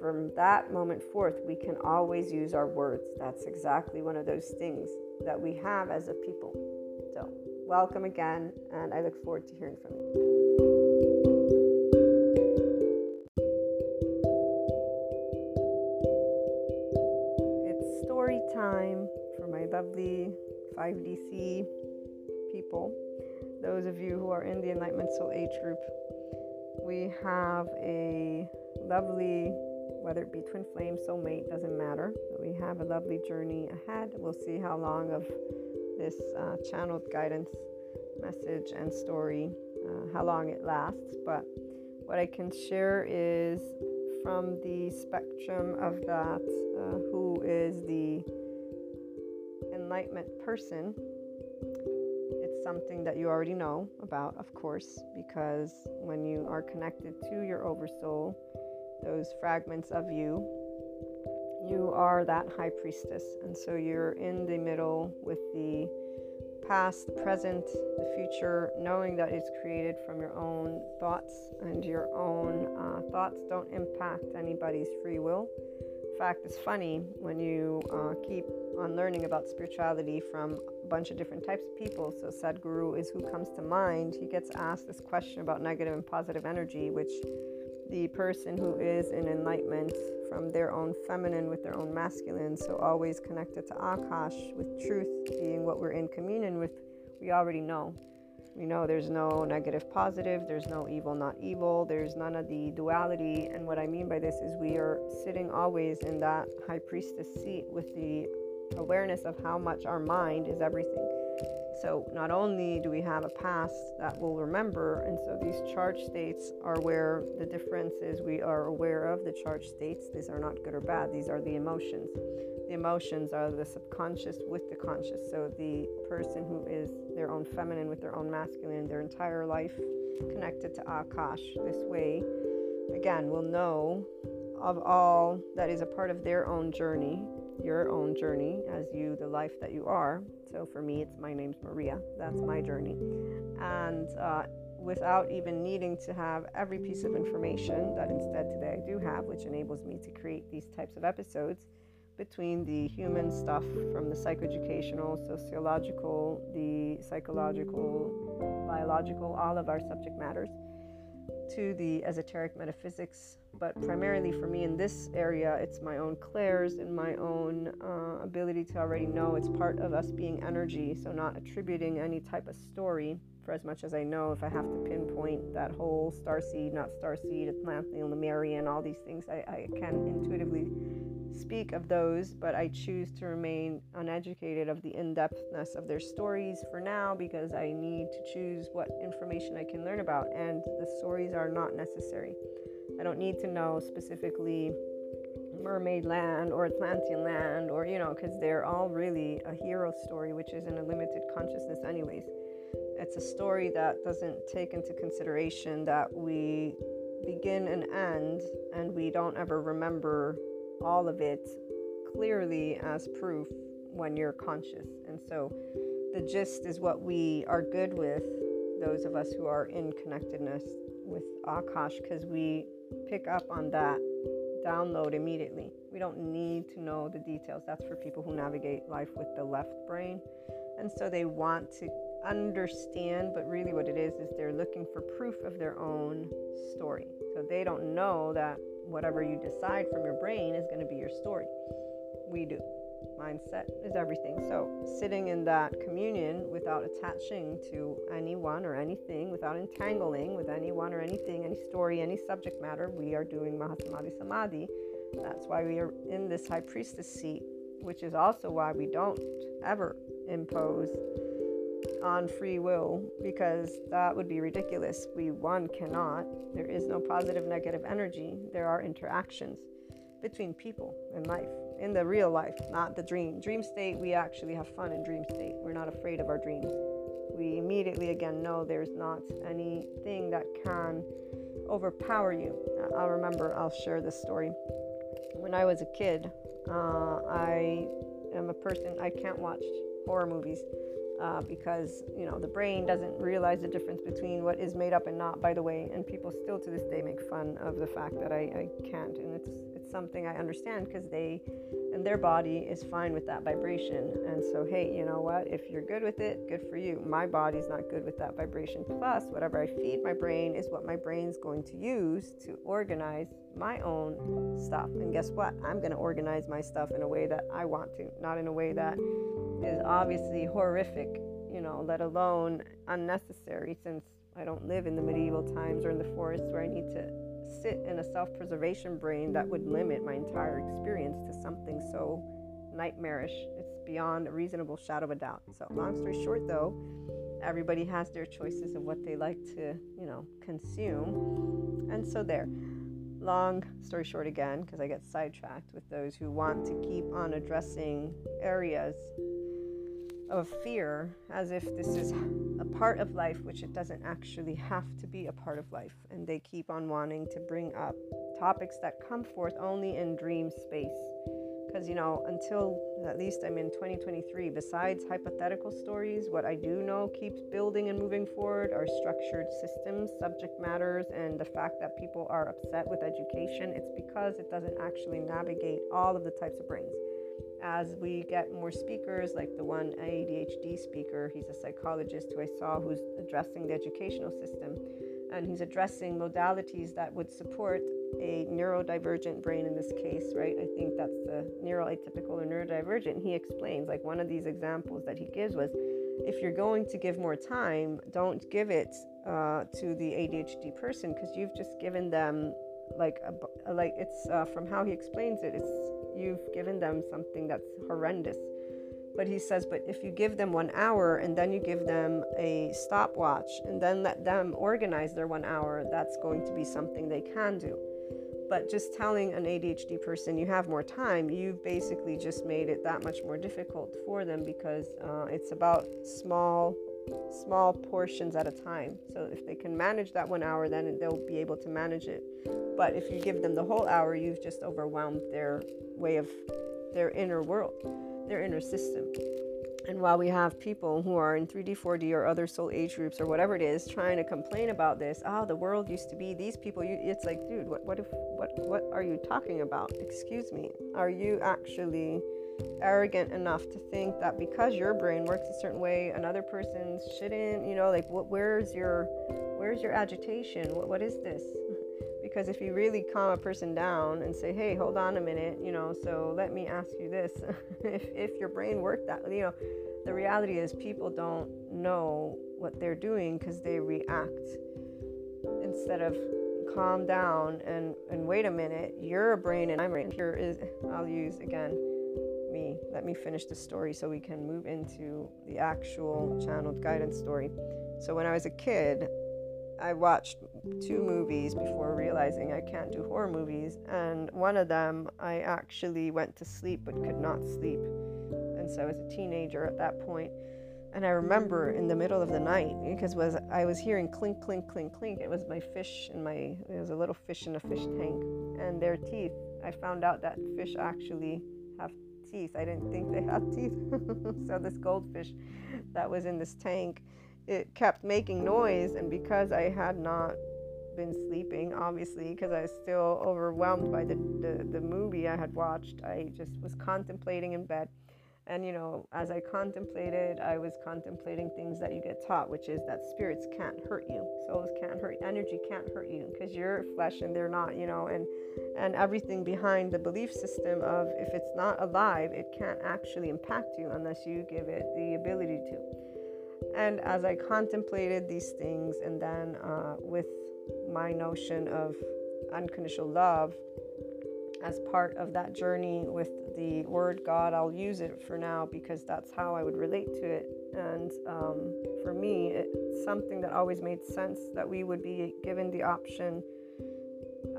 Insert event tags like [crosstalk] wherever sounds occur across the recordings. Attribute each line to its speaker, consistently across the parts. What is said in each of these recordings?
Speaker 1: from that moment forth, we can always use our words. That's exactly one of those things that we have as a people. So, welcome again, and I look forward to hearing from you. It's story time for my lovely 5DC people, those of you who are in the Enlightenment Soul Age group, we have a lovely, whether it be twin flame, soulmate, doesn't matter. We have a lovely journey ahead. We'll see how long of this uh, channeled guidance message and story, uh, how long it lasts. But what I can share is from the spectrum of that, uh, who is the enlightenment person It's something that you already know about, of course, because when you are connected to your oversoul, those fragments of you, you are that high priestess. And so you're in the middle with the past, the present, the future, knowing that it's created from your own thoughts and your own uh, thoughts don't impact anybody's free will. In fact, it's funny when you uh, keep on learning about spirituality from a bunch of different types of people. So, Sadhguru is who comes to mind. He gets asked this question about negative and positive energy, which the person who is in enlightenment from their own feminine with their own masculine, so always connected to Akash, with truth being what we're in communion with, we already know. We know there's no negative positive, there's no evil not evil, there's none of the duality. And what I mean by this is we are sitting always in that high priestess seat with the awareness of how much our mind is everything. So, not only do we have a past that we'll remember, and so these charge states are where the difference is we are aware of the charge states. These are not good or bad, these are the emotions. The emotions are the subconscious with the conscious. So, the person who is their own feminine with their own masculine, their entire life connected to Akash this way, again, will know of all that is a part of their own journey your own journey as you, the life that you are. So for me, it's my name's Maria. That's my journey. And uh, without even needing to have every piece of information that instead today I do have, which enables me to create these types of episodes between the human stuff from the psychoeducational, sociological, the psychological, biological, all of our subject matters to the esoteric metaphysics, but primarily for me in this area, it's my own clairs and my own uh, ability to already know it's part of us being energy, so not attributing any type of story. For as much as I know if I have to pinpoint that whole star seed, not star seed, Atlantean, Lemurian, all these things, I, I can intuitively speak of those, but I choose to remain uneducated of the in depthness of their stories for now because I need to choose what information I can learn about, and the stories are not necessary. I don't need to know specifically mermaid land or Atlantean land or, you know, because they're all really a hero story, which is in a limited consciousness, anyways. It's a story that doesn't take into consideration that we begin and end and we don't ever remember all of it clearly as proof when you're conscious. And so the gist is what we are good with, those of us who are in connectedness with Akash, because we pick up on that download immediately. We don't need to know the details. That's for people who navigate life with the left brain. And so they want to understand, but really what it is is they're looking for proof of their own story. So they don't know that whatever you decide from your brain is going to be your story. We do. Mindset is everything. So, sitting in that communion without attaching to anyone or anything, without entangling with anyone or anything, any story, any subject matter, we are doing Mahasamadhi Samadhi. That's why we are in this high priestess seat, which is also why we don't ever impose on free will because that would be ridiculous. We, one, cannot. There is no positive, negative energy. There are interactions between people in life, in the real life, not the dream. Dream state, we actually have fun in dream state. We're not afraid of our dreams. We immediately, again, know there's not anything that can overpower you. I'll remember, I'll share this story. When I was a kid, uh, I am a person, I can't watch horror movies uh, because you know the brain doesn't realize the difference between what is made up and not by the way and people still to this day make fun of the fact that I, I can't and it's it's something I understand because they and their body is fine with that vibration. And so, hey, you know what? If you're good with it, good for you. My body's not good with that vibration. Plus, whatever I feed my brain is what my brain's going to use to organize my own stuff. And guess what? I'm going to organize my stuff in a way that I want to, not in a way that is obviously horrific, you know, let alone unnecessary since I don't live in the medieval times or in the forest where I need to sit in a self preservation brain that would limit my entire experience to something so nightmarish. It's beyond a reasonable shadow of a doubt. So, long story short, though, everybody has their choices of what they like to, you know, consume. And so, there. Long story short, again, because I get sidetracked with those who want to keep on addressing areas of fear as if this is a part of life, which it doesn't actually have to be a part of life. And they keep on wanting to bring up topics that come forth only in dream space. Because, you know, until at least I'm in 2023, besides hypothetical stories, what I do know keeps building and moving forward are structured systems, subject matters, and the fact that people are upset with education. It's because it doesn't actually navigate all of the types of brains as we get more speakers, like the one ADHD speaker, he's a psychologist who I saw who's addressing the educational system. And he's addressing modalities that would support a neurodivergent brain in this case, right? I think that's the neuroatypical or neurodivergent. He explains, like, one of these examples that he gives was if you're going to give more time, don't give it uh, to the ADHD person because you've just given them like a, like it's uh, from how he explains it it's you've given them something that's horrendous but he says but if you give them one hour and then you give them a stopwatch and then let them organize their one hour that's going to be something they can do but just telling an ADHD person you have more time, you've basically just made it that much more difficult for them because uh, it's about small small portions at a time. So if they can manage that one hour, then they'll be able to manage it. But if you give them the whole hour, you've just overwhelmed their way of their inner world, their inner system. And while we have people who are in 3D, 4D, or other soul age groups or whatever it is, trying to complain about this, oh, the world used to be these people. It's like, dude, what, what if, what, what are you talking about? Excuse me. Are you actually arrogant enough to think that because your brain works a certain way another person shouldn't you know like what where's your where's your agitation what, what is this because if you really calm a person down and say hey hold on a minute you know so let me ask you this [laughs] if, if your brain worked that you know the reality is people don't know what they're doing because they react instead of calm down and and wait a minute you're a brain and i'm a brain here is i'll use again me let me finish the story so we can move into the actual channeled guidance story. So when I was a kid, I watched two movies before realizing I can't do horror movies, and one of them I actually went to sleep but could not sleep. And so I was a teenager at that point, and I remember in the middle of the night because was I was hearing clink clink clink clink. It was my fish in my it was a little fish in a fish tank, and their teeth. I found out that fish actually have teeth. I didn't think they had [laughs] teeth. so this goldfish that was in this tank, it kept making noise, and because I had not been sleeping, obviously, because I was still overwhelmed by the, the, the movie I had watched, I just was contemplating in bed. And you know, as I contemplated, I was contemplating things that you get taught, which is that spirits can't hurt you, souls can't hurt, energy can't hurt you, because you're flesh and they're not, you know, and and everything behind the belief system of if it's not alive, it can't actually impact you unless you give it the ability to. And as I contemplated these things, and then uh, with my notion of unconditional love as part of that journey with the word God. I'll use it for now because that's how I would relate to it. And um, for me, it's something that always made sense that we would be given the option,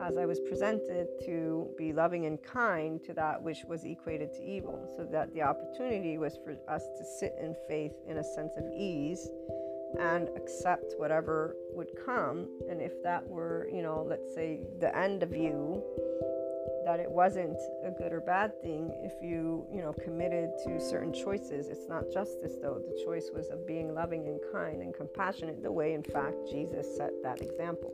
Speaker 1: as I was presented, to be loving and kind to that which was equated to evil. So that the opportunity was for us to sit in faith in a sense of ease and accept whatever would come. And if that were, you know, let's say the end of you, that it wasn't a good or bad thing if you, you know, committed to certain choices. It's not justice though. The choice was of being loving and kind and compassionate the way in fact Jesus set that example.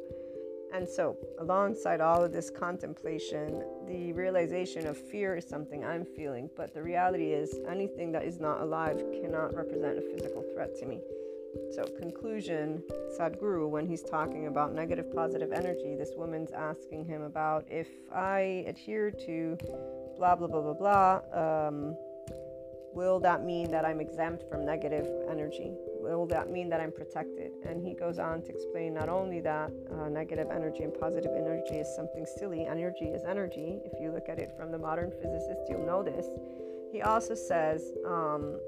Speaker 1: And so, alongside all of this contemplation, the realization of fear is something I'm feeling, but the reality is anything that is not alive cannot represent a physical threat to me. So, conclusion Sadhguru, when he's talking about negative positive energy, this woman's asking him about if I adhere to blah, blah, blah, blah, blah, um, will that mean that I'm exempt from negative energy? Will that mean that I'm protected? And he goes on to explain not only that uh, negative energy and positive energy is something silly, energy is energy. If you look at it from the modern physicist, you'll know this. He also says, um,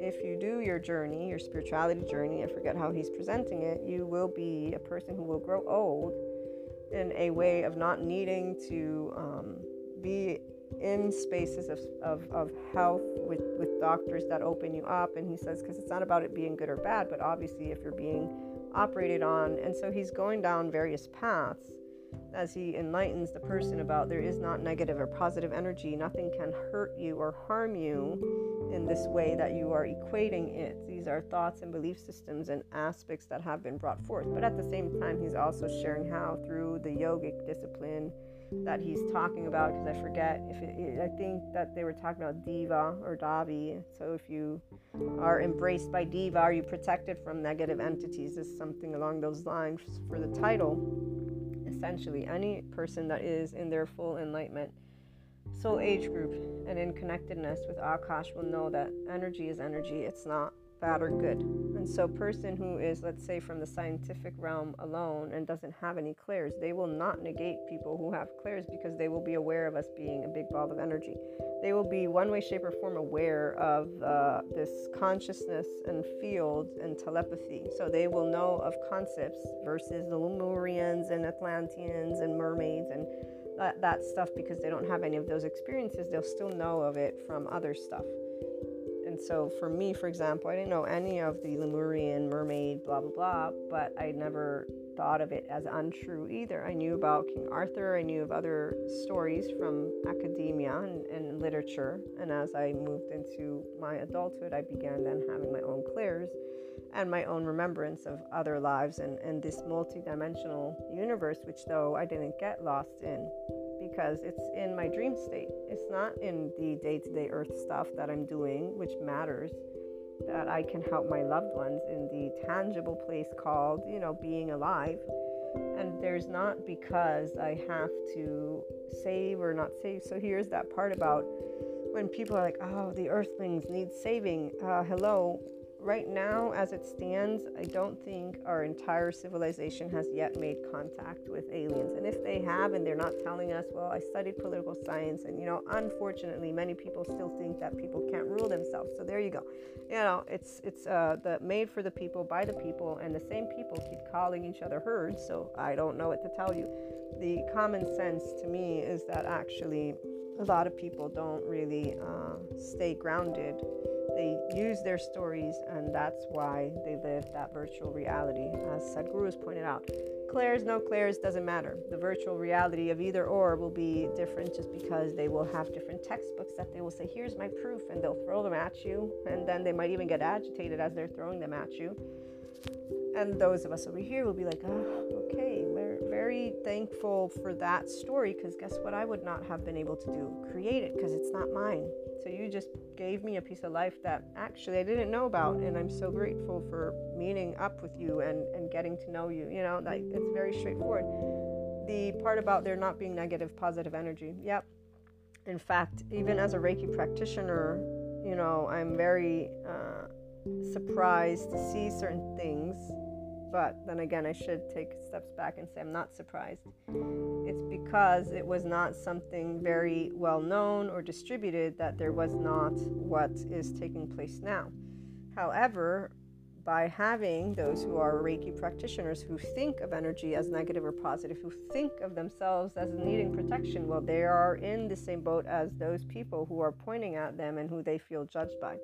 Speaker 1: if you do your journey, your spirituality journey, I forget how he's presenting it, you will be a person who will grow old in a way of not needing to um, be in spaces of, of, of health with, with doctors that open you up. And he says, because it's not about it being good or bad, but obviously if you're being operated on. And so he's going down various paths as he enlightens the person about there is not negative or positive energy. Nothing can hurt you or harm you in this way that you are equating it. These are thoughts and belief systems and aspects that have been brought forth. But at the same time, he's also sharing how through the yogic discipline that he's talking about, because I forget if it, I think that they were talking about Diva or Davi. So if you are embraced by Diva, are you protected from negative entities? Is something along those lines for the title essentially any person that is in their full enlightenment soul age group and in connectedness with Akash will know that energy is energy. It's not bad or good. And so, person who is, let's say, from the scientific realm alone and doesn't have any clairs, they will not negate people who have clairs because they will be aware of us being a big ball of energy. They will be one way, shape, or form aware of uh, this consciousness and fields and telepathy. So they will know of concepts versus the Lemurians and Atlanteans and mermaids and that, that stuff because they don't have any of those experiences. They'll still know of it from other stuff so for me, for example, I didn't know any of the Lemurian mermaid, blah, blah, blah, but I never thought of it as untrue either. I knew about King Arthur, I knew of other stories from academia and, and literature. And as I moved into my adulthood, I began then having my own clairs and my own remembrance of other lives and, and this multidimensional universe, which though I didn't get lost in because it's in my dream state. It's not in the day to day earth stuff that I'm doing, which matters, that I can help my loved ones in the tangible place called, you know, being alive. And there's not because I have to save or not save. So here's that part about when people are like, oh, the earthlings need saving. Uh, hello, right now, as it stands, I don't think our entire civilization has yet made contact with aliens. And if they have and they're not telling us, well, I studied political science, and you know, unfortunately, many people still think that people can't rule themselves. So there you go. You know, it's it's uh, the made for the people by the people, and the same people keep calling each other herds. So I don't know what to tell you. The common sense to me is that actually a lot of people don't really uh, stay grounded they use their stories, and that's why they live that virtual reality. As Sadhguru has pointed out, clairs, no clairs, doesn't matter. The virtual reality of either or will be different just because they will have different textbooks that they will say, Here's my proof, and they'll throw them at you, and then they might even get agitated as they're throwing them at you. And those of us over here will be like, Oh, okay, very thankful for that story because guess what? I would not have been able to do? Create it because it's not mine. So you just gave me a piece of life that actually I didn't know about, and I'm so grateful for meeting up with you and, and getting to know you. You know, like it's very straightforward. The part about there not being negative, positive energy. Yep. In fact, even as a Reiki practitioner, you know, I'm very uh, surprised to see certain things but then again, I should take steps back and say I'm not surprised. It's because it was not something very well known or distributed that there was not what is taking place now. However, by having those who are Reiki practitioners who think of energy as negative or positive, who think of themselves as needing protection, well, they are in the same boat as those people who are pointing at them and who they feel judged by.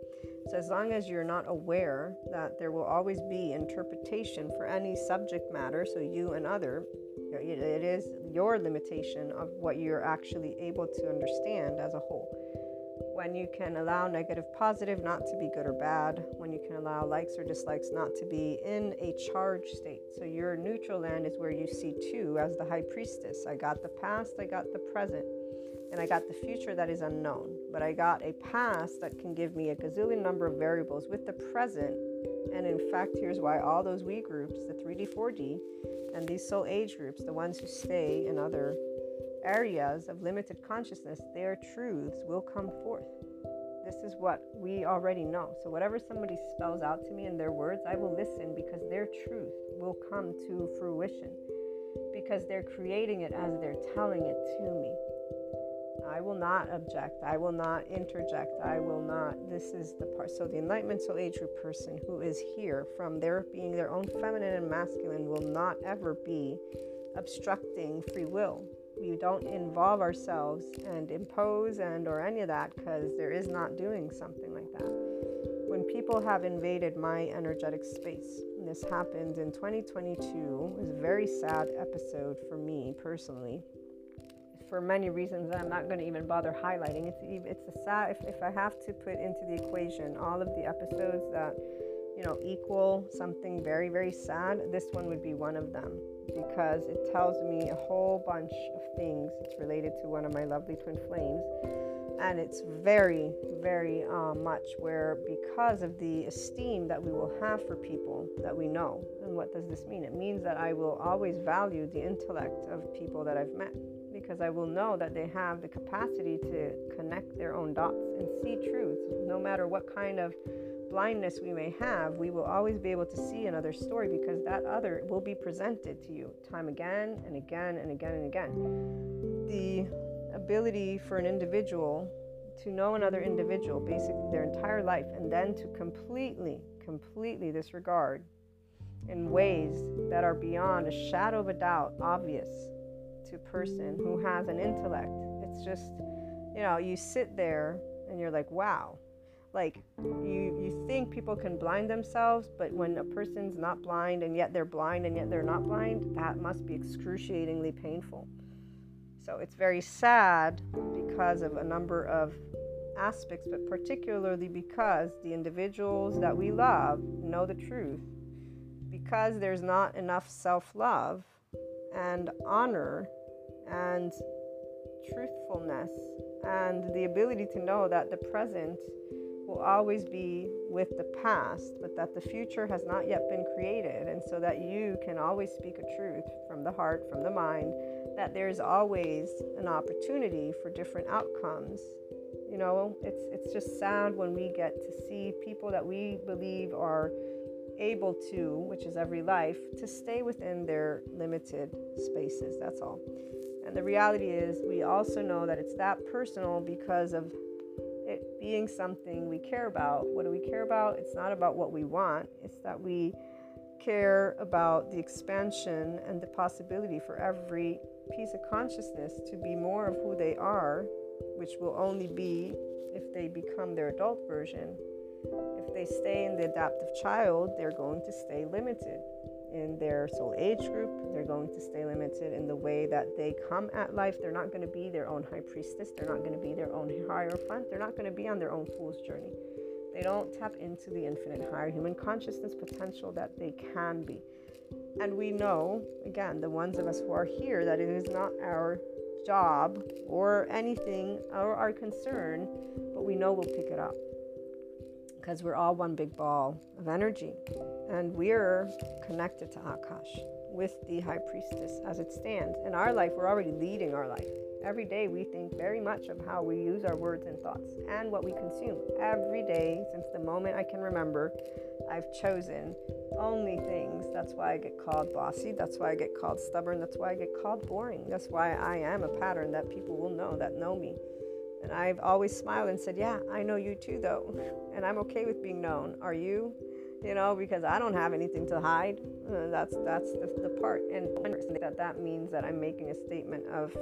Speaker 1: So, as long as you're not aware that there will always be interpretation for any subject matter, so you and other, it is your limitation of what you're actually able to understand as a whole when you can allow negative positive not to be good or bad, when you can allow likes or dislikes not to be in a charged state. So your neutral land is where you see two as the high priestess. I got the past, I got the present, and I got the future that is unknown. But I got a past that can give me a gazillion number of variables with the present. And in fact, here's why all those we groups, the 3D, 4D, and these soul age groups, the ones who stay in other areas of limited consciousness, their truths will come forth. This is what we already know. So, whatever somebody spells out to me in their words, I will listen because their truth will come to fruition because they're creating it as they're telling it to me. I will not object. I will not interject. I will not. This is the part. So, the Enlightenment Soul Age group person who is here from their being their own feminine and masculine will not ever be obstructing free will we don't involve ourselves and impose and or any of that because there is not doing something like that. When people have invaded my energetic space this happened in 2022 it was a very sad episode for me personally for many reasons that i'm not going to even bother highlighting. It's it's a sad if, if i have to put into the equation all of the episodes that you know equal something very very sad this one would be one of them because it tells me a whole bunch of things. It's related to one of my lovely twin flames. And it's very, very uh, much where, because of the esteem that we will have for people that we know. And what does this mean? It means that I will always value the intellect of people that I've met because I will know that they have the capacity to connect their own dots and see truths, no matter what kind of blindness we may have, we will always be able to see another story because that other will be presented to you time again and again and again and again. The ability for an individual to know another individual, basically their entire life, and then to completely, completely disregard in ways that are beyond a shadow of a doubt obvious to a person who has an intellect. It's just, you know, you sit there and you're like, wow, like you you think people can blind themselves but when a person's not blind and yet they're blind and yet they're not blind that must be excruciatingly painful. So it's very sad because of a number of aspects but particularly because the individuals that we love know the truth. Because there's not enough self-love and honor and truthfulness and the ability to know that the present will always be with the past, but that the future has not yet been created, and so that you can always speak a truth from the heart, from the mind, that there's always an opportunity for different outcomes. You know, it's it's just sad when we get to see people that we believe are able to, which is every life, to stay within their limited spaces. That's all. And the reality is, we also know that it's that personal because of being something we care about. What do we care about? It's not about what we want, it's that we care about the expansion and the possibility for every piece of consciousness to be more of who they are, which will only be if they become their adult version. If they stay in the adaptive child, they're going to stay limited in their soul age group. They're going to stay limited in the way that they come at life. They're not going to be their own high priestess. They're not going to be their own higher hierophant. They're not going to be on their own fool's journey. They don't tap into the infinite higher human consciousness potential that they can be. And we know, again, the ones of us who are here, that it is not our job or anything or our concern, but we know we'll pick it up because we're all one big ball of energy and we're connected to Akash with the high priestess as it stands. In our life, we're already leading our life. Every day, we think very much of how we use our words and thoughts and what we consume. Every day, since the moment I can remember, I've chosen only things. That's why I get called bossy. That's why I get called stubborn. That's why I get called boring. That's why I am a pattern that people will know that know me. And I've always smiled and said, Yeah, I know you too, though. And I'm okay with being known. Are you? You know, because I don't have anything to hide. Uh, that's that's the, the part. And that that means that I'm making a statement of,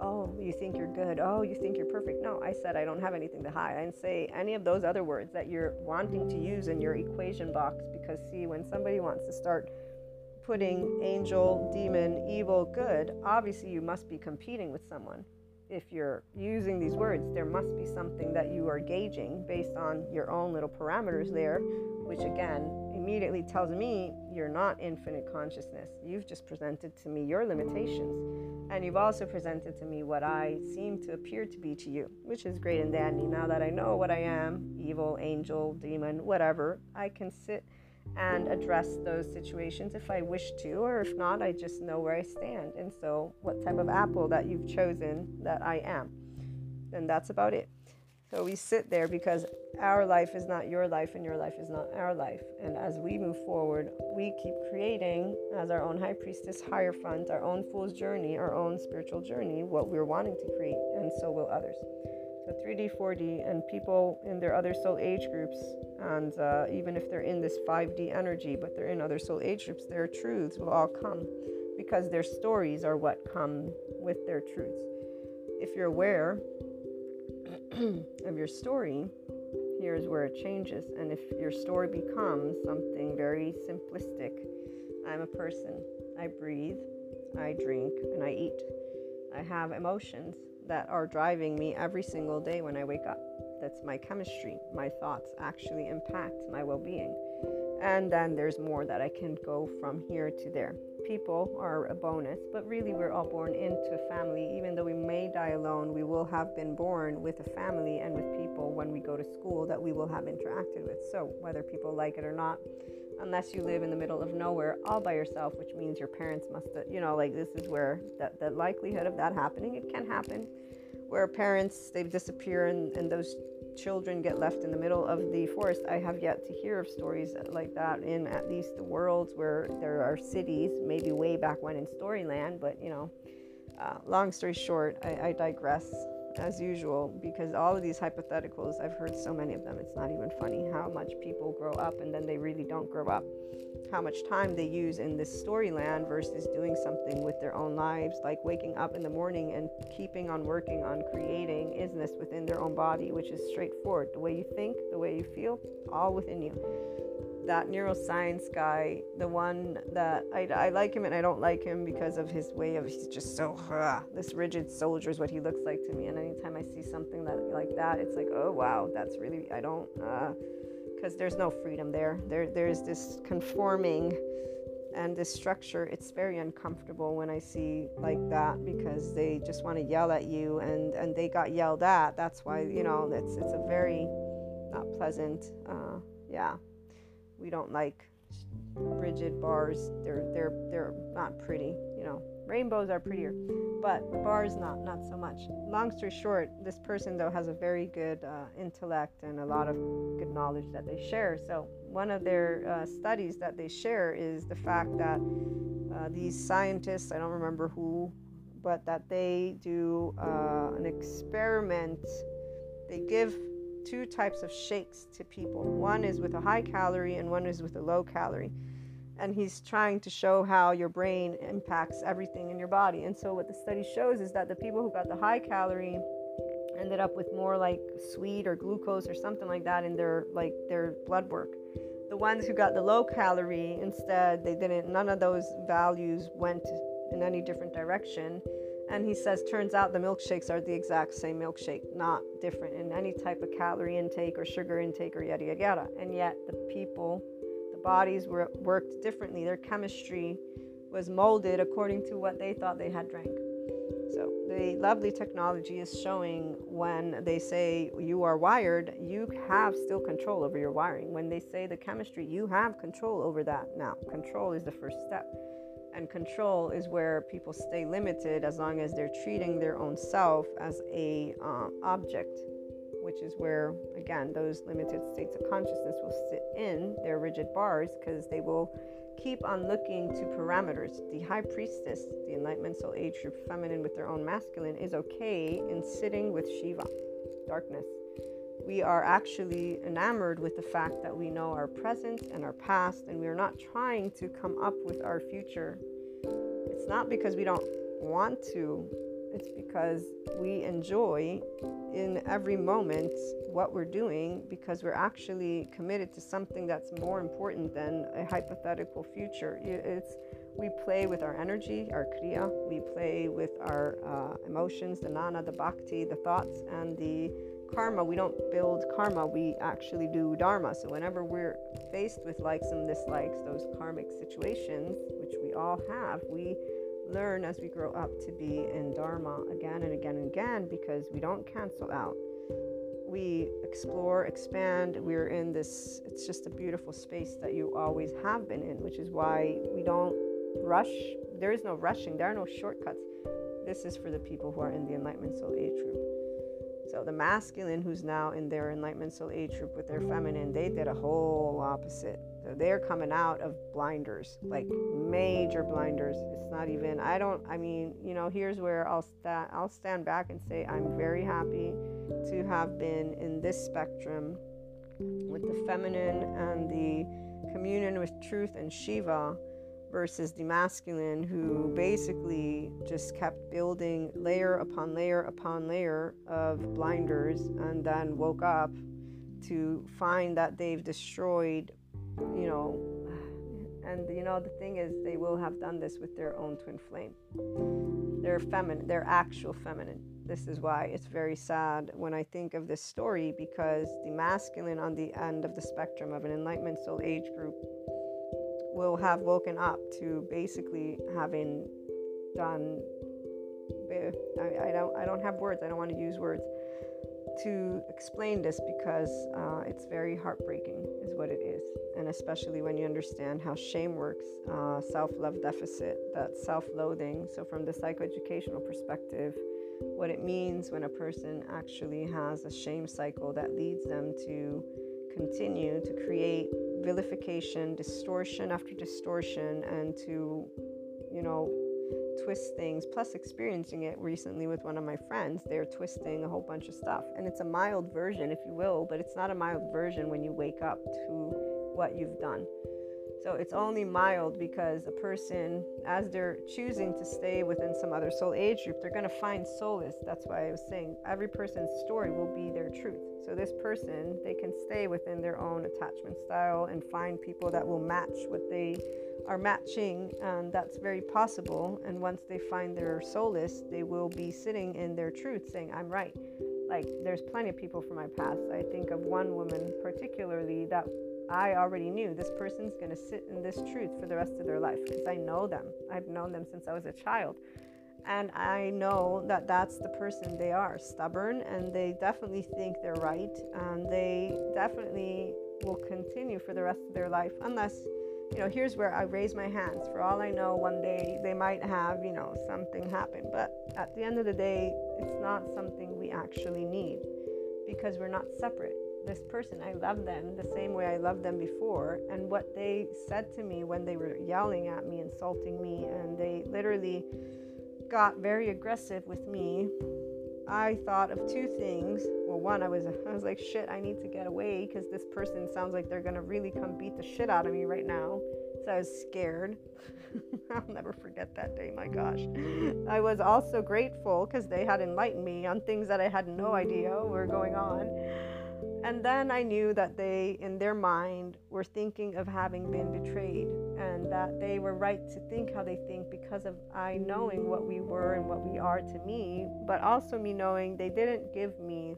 Speaker 1: Oh, you think you're good. Oh, you think you're perfect. No, I said I don't have anything to hide. I didn't say any of those other words that you're wanting to use in your equation box. Because, see, when somebody wants to start putting angel, demon, evil, good, obviously you must be competing with someone if you're using these words, there must be something that you are gauging based on your own little parameters there, which again immediately tells me you're not infinite consciousness. You've just presented to me your limitations. And you've also presented to me what I seem to appear to be to you, which is great and dandy. Now that I know what I am evil, angel, demon, whatever I can sit and address those situations if I wish to, or if not, I just know where I stand. And so, what type of apple that you've chosen that I am. And that's about it. So we sit there because our life is not your life and your life is not our life. And as we move forward, we keep creating, as our own high priestess, Hierophant, our own fool's journey, our own spiritual journey, what we're wanting to create, and so will others. So 3D, 4D, and people in their other soul age groups, and uh, even if they're in this 5D energy, but they're in other soul age groups, their truths will all come because their stories are what come with their truths. If you're aware [clears throat] of your story, here's where it changes. And if your story becomes something very simplistic, I'm a person, I breathe, I drink, and I eat. I have emotions that are driving me every single day when I wake up. That's my chemistry. My thoughts actually impact my well being. And then there's more that I can go from here to there people are a bonus, but really we're all born into a family. Even though we may die alone, we will have been born with a family and with people when we go to school that we will have interacted with. So whether people like it or not, unless you live in the middle of nowhere all by yourself, which means your parents must, have, you know, like this is where that the likelihood of that happening, it can happen, where parents they disappear and, and those children get left in the middle of the forest. I have yet to hear of stories like that in at least the worlds where there are cities, maybe way back when in Storyland, but you know, uh, long story short, I, I digress as usual because all of these hypotheticals, I've heard so many of them, it's not even funny how much people grow up and then they really don't grow up. How much time they use in this storyland versus doing something with their own lives, like waking up in the morning and keeping on working on creating isness within their own body, which is straightforward. The way you think, the way you feel, all within you that neuroscience guy, the one that I, I like him and I don't like him because of his way of he's just so uh, this rigid soldier is what he looks like to me. And anytime I see something that like that, it's like oh wow, that's really I don't because uh, there's no freedom there. There there's this conforming and this structure. It's very uncomfortable when I see like that because they just want to yell at you and and they got yelled at. That's why you know it's it's a very not pleasant. Uh, yeah we don't like rigid bars. They're they're they're not pretty, you know. Rainbows are prettier, but bars not not so much. Long story short, this person though has a very good uh, intellect and a lot of good knowledge that they share. So one of their uh, studies that they share is the fact that uh, these scientists, I don't remember who, but that they do uh, an experiment. They give two types of shakes to people. One is with a high calorie and one is with a low calorie. And he's trying to show how your brain impacts everything in your body. And so what the study shows is that the people who got the high calorie ended up with more like sweet or glucose or something like that in their like their blood work. The ones who got the low calorie instead, they didn't none of those values went in any different direction and he says, turns out the milkshakes are the exact same milkshake, not different in any type of calorie intake or sugar intake or yada yada yada. And yet the people, the bodies were worked differently. Their chemistry was molded according to what they thought they had drank. So the lovely technology is showing when they say you are wired, you have still control over your wiring. When they say the chemistry, you have control over that. Now, control is the first step and control is where people stay limited as long as they're treating their own self as a um, object which is where again those limited states of consciousness will sit in their rigid bars because they will keep on looking to parameters. The high priestess the enlightenment soul age group feminine with their own masculine is okay in sitting with shiva darkness we are actually enamored with the fact that we know our present and our past, and we are not trying to come up with our future. It's not because we don't want to, It's because we enjoy in every moment what we're doing because we're actually committed to something that's more important than a hypothetical future. It's we play with our energy, our kriya. We play with our uh, emotions, the jnana, the bhakti, the thoughts, and the karma. We don't build karma. We actually do dharma. So whenever we're faced with likes and dislikes, those karmic situations, which we all have, we learn as we grow up to be in dharma again and again and again because we don't cancel out we explore, expand. We're in this, it's just a beautiful space that you always have been in, which is why we don't rush. There is no rushing, there are no shortcuts. This is for the people who are in the Enlightenment Soul Age group. So the masculine who's now in their Enlightenment Soul Age group with their feminine, they did a whole opposite. So they're coming out of blinders, like major blinders. It's not even. I don't. I mean, you know, here's where I'll. I'll stand back and say I'm very happy to have been in this spectrum with the feminine and the communion with truth and Shiva versus the masculine who basically just kept building layer upon layer upon layer of blinders and then woke up to find that they've destroyed you know and you know the thing is they will have done this with their own twin flame. They're feminine they're actual feminine. This is why it's very sad when i think of this story because the masculine on the end of the spectrum of an enlightenment soul age group will have woken up to basically having done I, I don't I don't have words. I don't want to use words to explain this because uh, it's very heartbreaking is what it is. And especially when you understand how shame works uh, self-love deficit that self-loathing. So from the psychoeducational perspective what it means when a person actually has a shame cycle that leads them to continue to create vilification, distortion after distortion, and to, you know, twist things. Plus, experiencing it recently with one of my friends, they're twisting a whole bunch of stuff. And it's a mild version, if you will, but it's not a mild version when you wake up to what you've done. So it's only mild because a person, as they're choosing to stay within some other soul age group, they're going to find solace. That's why I was saying every person's story will be their truth. So this person, they can stay within their own attachment style and find people that will match what they are matching, and that's very possible. And once they find their solace, they will be sitting in their truth, saying, "I'm right." Like there's plenty of people from my past. I think of one woman particularly that I already knew this person's going to sit in this truth for the rest of their life because I know them. I've known them since I was a child. And I know that that's the person they are stubborn, and they definitely think they're right, and they definitely will continue for the rest of their life unless you know here's where i raise my hands for all i know one day they might have you know something happen but at the end of the day it's not something we actually need because we're not separate this person, I love them the same way I loved them before. And what they said to me when they were yelling at me, insulting me, and they literally got very aggressive with me, I thought of two things. Well, one, I was [laughs] I was like, shit, I need to get away because this person sounds like they're gonna really come beat the shit out of me right now. So I was scared. [laughs] I'll never forget that day, my gosh. I was also grateful because they had enlightened me on things that I had no idea were going on. And then I knew that they, in their mind, were thinking of having been betrayed and that they were right to think how they think because of I knowing what we were and what we are to me, but also me knowing they didn't give me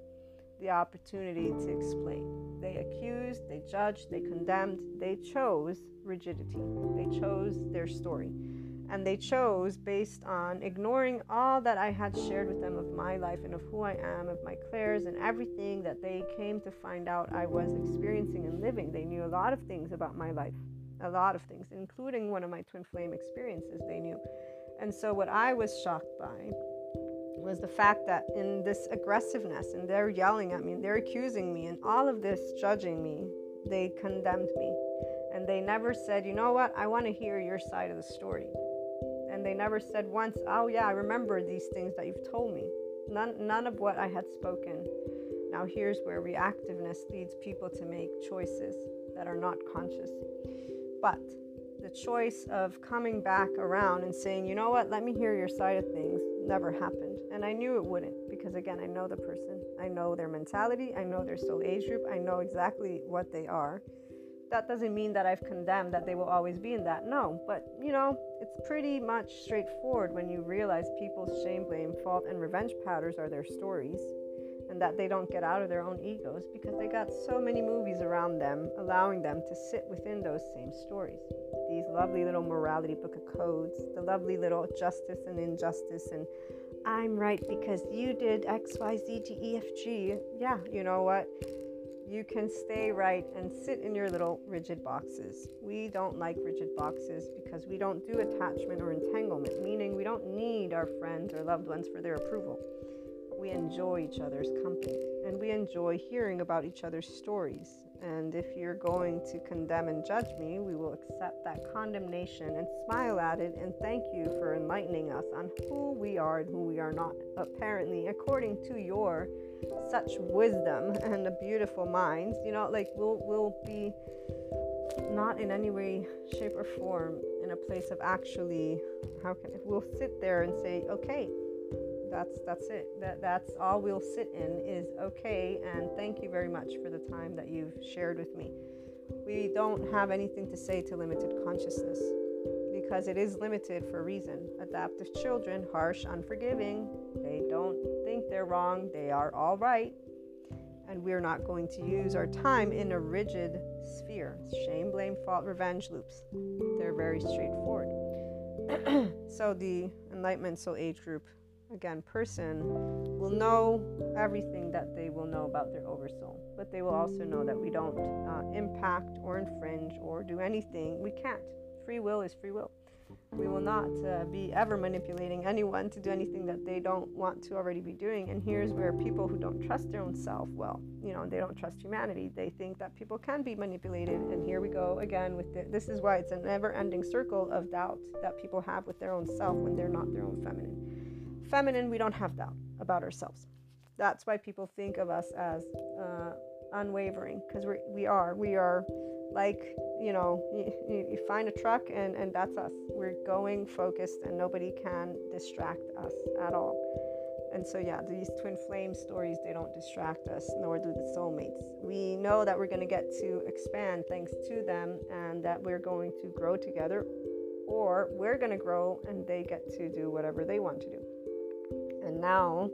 Speaker 1: the opportunity to explain. They accused, they judged, they condemned, they chose rigidity, they chose their story and they chose based on ignoring all that I had shared with them of my life and of who I am, of my clairs, and everything that they came to find out I was experiencing and living. They knew a lot of things about my life, a lot of things, including one of my twin flame experiences, they knew. And so, what I was shocked by was the fact that in this aggressiveness, and they're yelling at me, and they're accusing me, and all of this judging me, they condemned me. And they never said, you know what, I want to hear your side of the story and they never said once, Oh, yeah, I remember these things that you've told me. None, none of what I had spoken. Now, here's where reactiveness leads people to make choices that are not conscious. But the choice of coming back around and saying, you know what, let me hear your side of things, never happened. And I knew it wouldn't because, again, I know the person. I know their mentality. I know their soul age group. I know exactly what they are. That doesn't mean that I've condemned that they will always be in that. No. But, you know, it's pretty much straightforward when you realize people's shame, blame, fault, and revenge patterns are their stories and that they don't get out of their own egos because they got so many movies around them allowing them to sit within those same stories. These lovely little morality book of codes, the lovely little justice and injustice and I'm right because you did X, Y, Z, G, E, F, G. Yeah, you know what? You can stay right and sit in your little rigid boxes. We don't like rigid boxes because we don't do attachment or entanglement, meaning we don't need our friends or loved ones for their approval we enjoy each other's company and we enjoy hearing about each other's stories. And if you're going to condemn and judge me, we will accept that condemnation and smile at it and thank you for enlightening us on who we are and who we are not, apparently, according to your such wisdom and a beautiful mind. You know, like we'll, we'll be not in any way, shape, or form in a place of actually, how can we'll sit there and say, okay, that's that's it. That that's all we'll sit in is okay and thank you very much for the time that you've shared with me. We don't have anything to say to limited consciousness because it is limited for a reason. Adaptive children harsh unforgiving they don't think they're wrong they are all right. And we're not going to use our time in a rigid sphere. Shame blame fault revenge loops. They're very straightforward. [clears throat] So the enlightenment soul age group again, person will know everything that they will know about their oversoul, but they will also know that we don't uh, impact or infringe or do anything. We can't. Free will is free will. We will not uh, be ever manipulating anyone to do anything that they don't want to already be doing. And here's where people who don't trust their own self, well, you know, they don't trust humanity. They think that people can be manipulated. And here we go again with this is why it's a never ending circle of doubt that people have with their own self when they're not their own feminine feminine, we don't have doubt about ourselves. That's why people think of us as uh, unwavering because we we are we are like you know you, you find a truck and and that's us. We're going focused and nobody can distract us at all. And so yeah, these twin flame stories they don't distract us, nor do the soulmates. We know that we're going to get to expand thanks to them, and that we're going to grow together, or we're going to grow and they get to do whatever they want to do. And now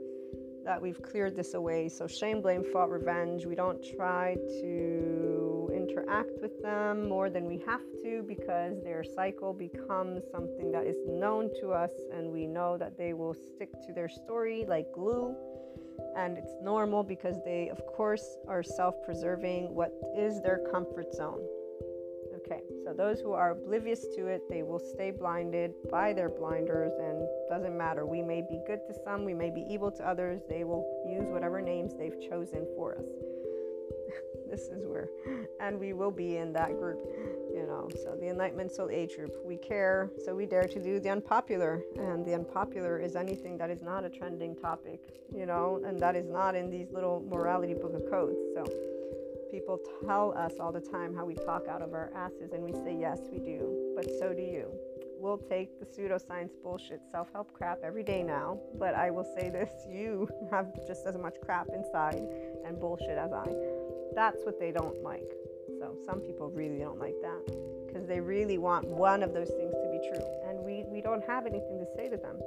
Speaker 1: that we've cleared this away, so shame, blame, fault, revenge, we don't try to interact with them more than we have to because their cycle becomes something that is known to us and we know that they will stick to their story like glue. And it's normal because they, of course, are self preserving what is their comfort zone. Okay, so those who are oblivious to it, they will stay blinded by their blinders, and doesn't matter. We may be good to some, we may be evil to others. They will use whatever names they've chosen for us. [laughs] this is where, and we will be in that group, you know. So the Enlightenment Soul Age group, we care, so we dare to do the unpopular, and the unpopular is anything that is not a trending topic, you know, and that is not in these little morality book of codes. So People tell us all the time how we talk out of our asses, and we say, Yes, we do, but so do you. We'll take the pseudoscience bullshit self help crap every day now, but I will say this you [laughs] have just as much crap inside and bullshit as I. That's what they don't like. So some people really don't like that because they really want one of those things to be true, and we, we don't have anything to say to them.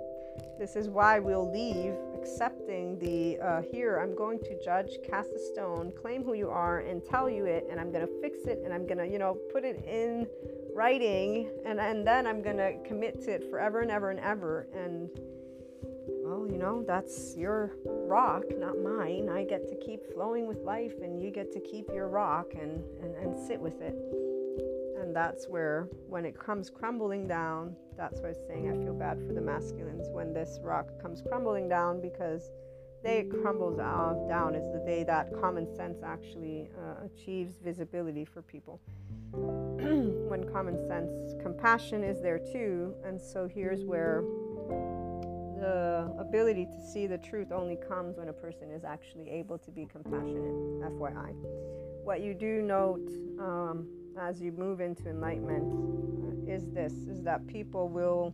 Speaker 1: This is why we'll leave accepting the uh, here, I'm going to judge, cast a stone, claim who you are, and tell you it, and I'm going to fix it, and I'm going to, you know, put it in writing, and, and then I'm going to commit to it forever and ever and ever. And, well, you know, that's your rock, not mine. I get to keep flowing with life, and you get to keep your rock and, and, and sit with it. And that's where, when it comes crumbling down, that's why I was saying I feel bad for the masculines when this rock comes crumbling down because the day it crumbles down is the day that common sense actually uh, achieves visibility for people. [clears throat] when common sense, compassion is there too. And so here's where the ability to see the truth only comes when a person is actually able to be compassionate, FYI. What you do note um, as you move into enlightenment is this is that people will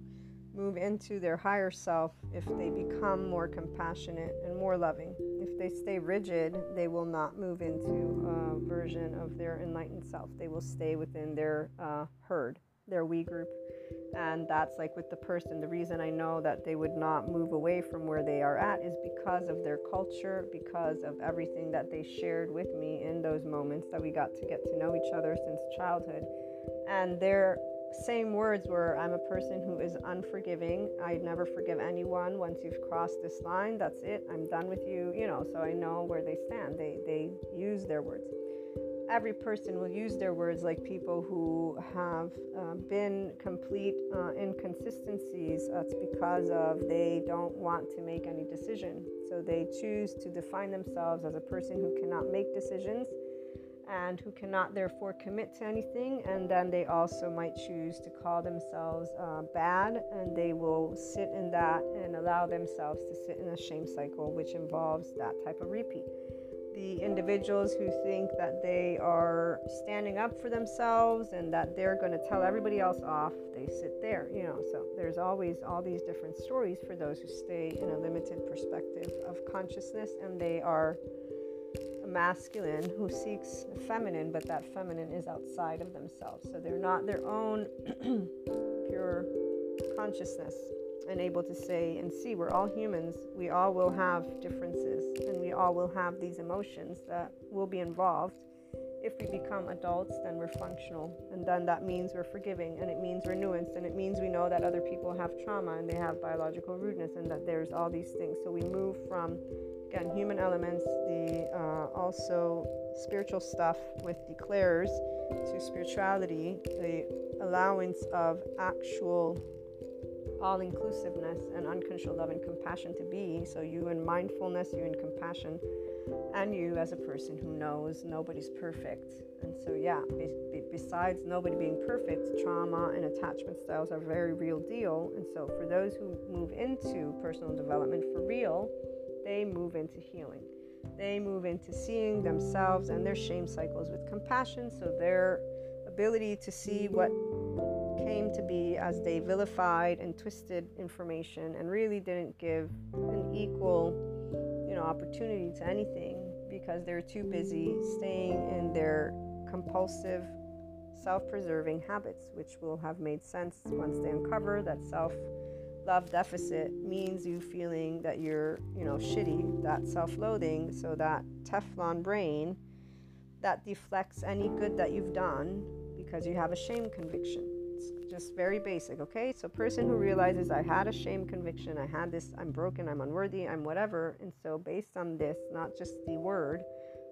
Speaker 1: move into their higher self if they become more compassionate and more loving. If they stay rigid, they will not move into a version of their enlightened self. They will stay within their uh, herd, their we group. And that's like with the person. The reason I know that they would not move away from where they are at is because of their culture, because of everything that they shared with me in those moments that we got to get to know each other since childhood. And their same words were I'm a person who is unforgiving. I never forgive anyone. Once you've crossed this line, that's it. I'm done with you. You know, so I know where they stand. They they use their words. Every person will use their words like people who have uh, been complete uh, inconsistencies. That's because of they don't want to make any decision. So they choose to define themselves as a person who cannot make decisions and who cannot therefore commit to anything. And then they also might choose to call themselves uh, bad, and they will sit in that and allow themselves to sit in a shame cycle, which involves that type of repeat. The individuals who think that they are standing up for themselves and that they're going to tell everybody else off, they sit there, you know. So there's always all these different stories for those who stay in a limited perspective of consciousness and they are masculine who seeks feminine, but that feminine is outside of themselves. So they're not their own [clears throat] pure consciousness and able to say and see we're all humans. We all will have differences and we all will have these emotions that will be involved. If we become adults, then we're functional, and then that means we're forgiving, and it means we're nuanced, and it means we know that other people have trauma and they have biological rudeness, and that there's all these things. So we move from again human elements the uh, also spiritual stuff with declares to spirituality the allowance of actual all inclusiveness and unconditional love and compassion to be so you in mindfulness you in compassion and you as a person who knows nobody's perfect and so yeah be, be, besides nobody being perfect trauma and attachment styles are very real deal and so for those who move into personal development for real they move into healing. They move into seeing themselves and their shame cycles with compassion. So their ability to see what came to be as they vilified and twisted information and really didn't give an equal, you know, opportunity to anything because they're too busy staying in their compulsive self-preserving habits, which will have made sense once they uncover that self love deficit means you feeling that you're, you know, shitty, that self-loathing, so that Teflon brain that deflects any good that you've done because you have a shame conviction. It's just very basic, okay? So person who realizes I had a shame conviction, I had this, I'm broken, I'm unworthy, I'm whatever, and so based on this, not just the word,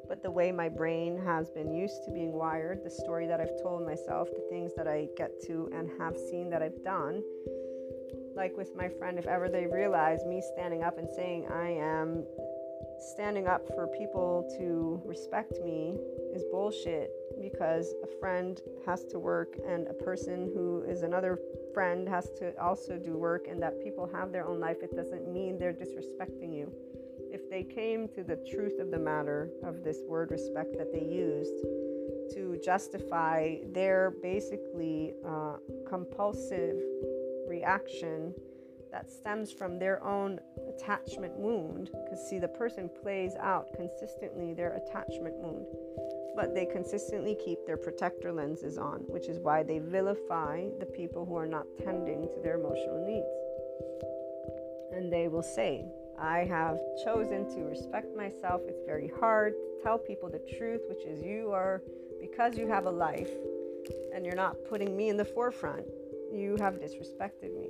Speaker 1: but the way my brain has been used to being wired, the story that I've told myself, the things that I get to and have seen that I've done, like with my friend, if ever they realize me standing up and saying I am standing up for people to respect me is bullshit because a friend has to work and a person who is another friend has to also do work and that people have their own life it doesn't mean they're disrespecting you if they came to the truth of the matter of this word respect that they used to justify their basically uh, compulsive reaction that stems from their own attachment wound. Because, see, the person plays out consistently their attachment wound, but they consistently keep their protector lenses on, which is why they vilify the people who are not tending to their emotional needs. And they will say, I have chosen to respect myself. It's very hard to tell people the truth, which is you are, because you have a life and you're not putting me in the forefront, you have disrespected me.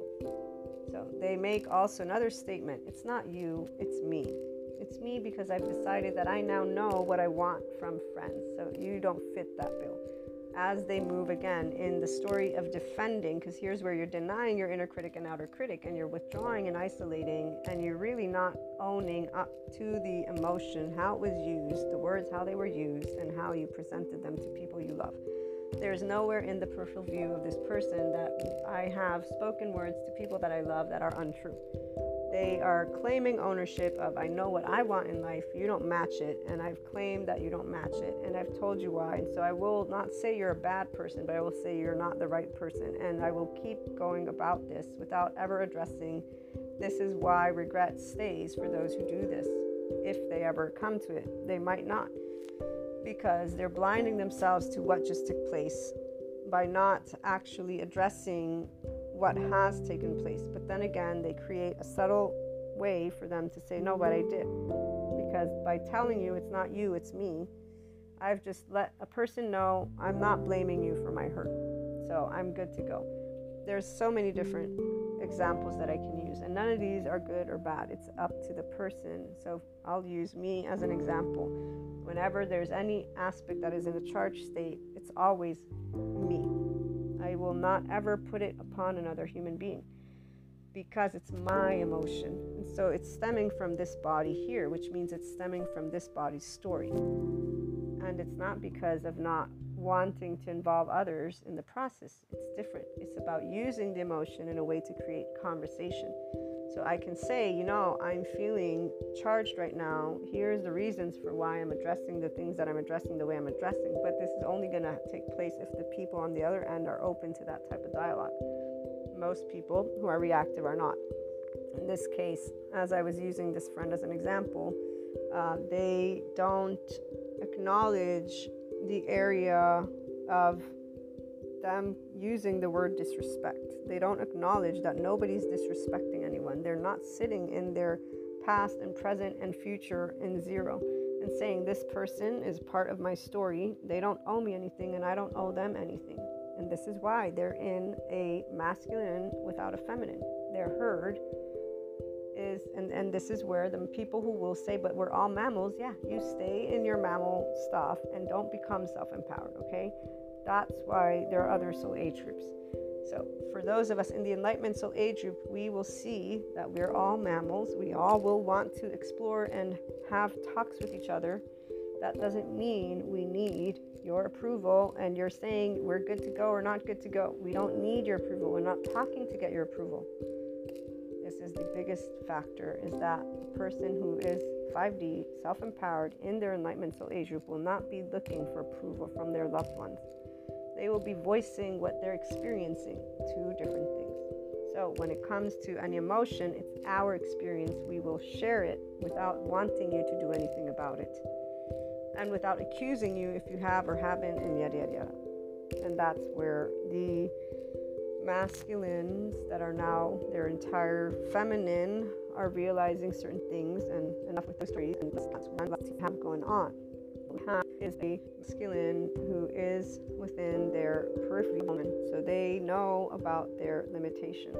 Speaker 1: So they make also another statement it's not you, it's me. It's me because I've decided that I now know what I want from friends. So you don't fit that bill. As they move again in the story of defending, because here's where you're denying your inner critic and outer critic, and you're withdrawing and isolating, and you're really not owning up to the emotion, how it was used, the words, how they were used, and how you presented them to people you love. There's nowhere in the peripheral view of this person that I have spoken words to people that I love that are untrue. They are claiming ownership of, I know what I want in life, you don't match it, and I've claimed that you don't match it, and I've told you why. And so I will not say you're a bad person, but I will say you're not the right person. And I will keep going about this without ever addressing this is why regret stays for those who do this. If they ever come to it, they might not because they're blinding themselves to what just took place by not actually addressing what has taken place. But then again, they create a subtle way for them to say, No, but I did. Because by telling you it's not you, it's me, I've just let a person know I'm not blaming you for my hurt. So I'm good to go. There's so many different examples that I can use, and none of these are good or bad. It's up to the person. So I'll use me as an example. Whenever there's any aspect that is in a charged state, it's always me. I will not ever put it upon another human being because it's my emotion. And so it's stemming from this body here, which means it's stemming from this body's story. And it's not because of not wanting to involve others in the process. It's different. It's about using the emotion in a way to create conversation. So I can say, you know, I'm feeling charged right now. Here's the reasons for why I'm addressing the things that I'm addressing the way I'm addressing. But this is only going to take place if the people on the other end are open to that type of dialogue. Most people who are reactive are not. In this case, as I was using this friend as an example, uh, they don't acknowledge the area of them using the word disrespect. They don't acknowledge that nobody's disrespecting anyone. They're not sitting in their past and present and future in zero and saying, This person is part of my story. They don't owe me anything and I don't owe them anything. And this is why they're in a masculine without a feminine. They're herd is and, and this is where the people who will say but we're all mammals yeah you stay in your mammal stuff and don't become self-empowered okay that's why there are other soul age groups so for those of us in the enlightenment soul age group we will see that we're all mammals. We all will want to explore and have talks with each other. That doesn't mean we need your approval and you're saying we're good to go or not good to go. We don't need your approval. We're not talking to get your approval. This is the biggest factor is that a person who is 5D, self empowered in their enlightenment soul age group will not be looking for approval from their loved ones. They will be voicing what they're experiencing, two different things. So, when it comes to an emotion, it's our experience. We will share it without wanting you to do anything about it and without accusing you if you have or haven't, and yada yada yada. And that's where the masculines that are now their entire feminine are realizing certain things and enough with those stories and that's what i have going on. We have is a masculine who is within their periphery woman. So they know about their limitations.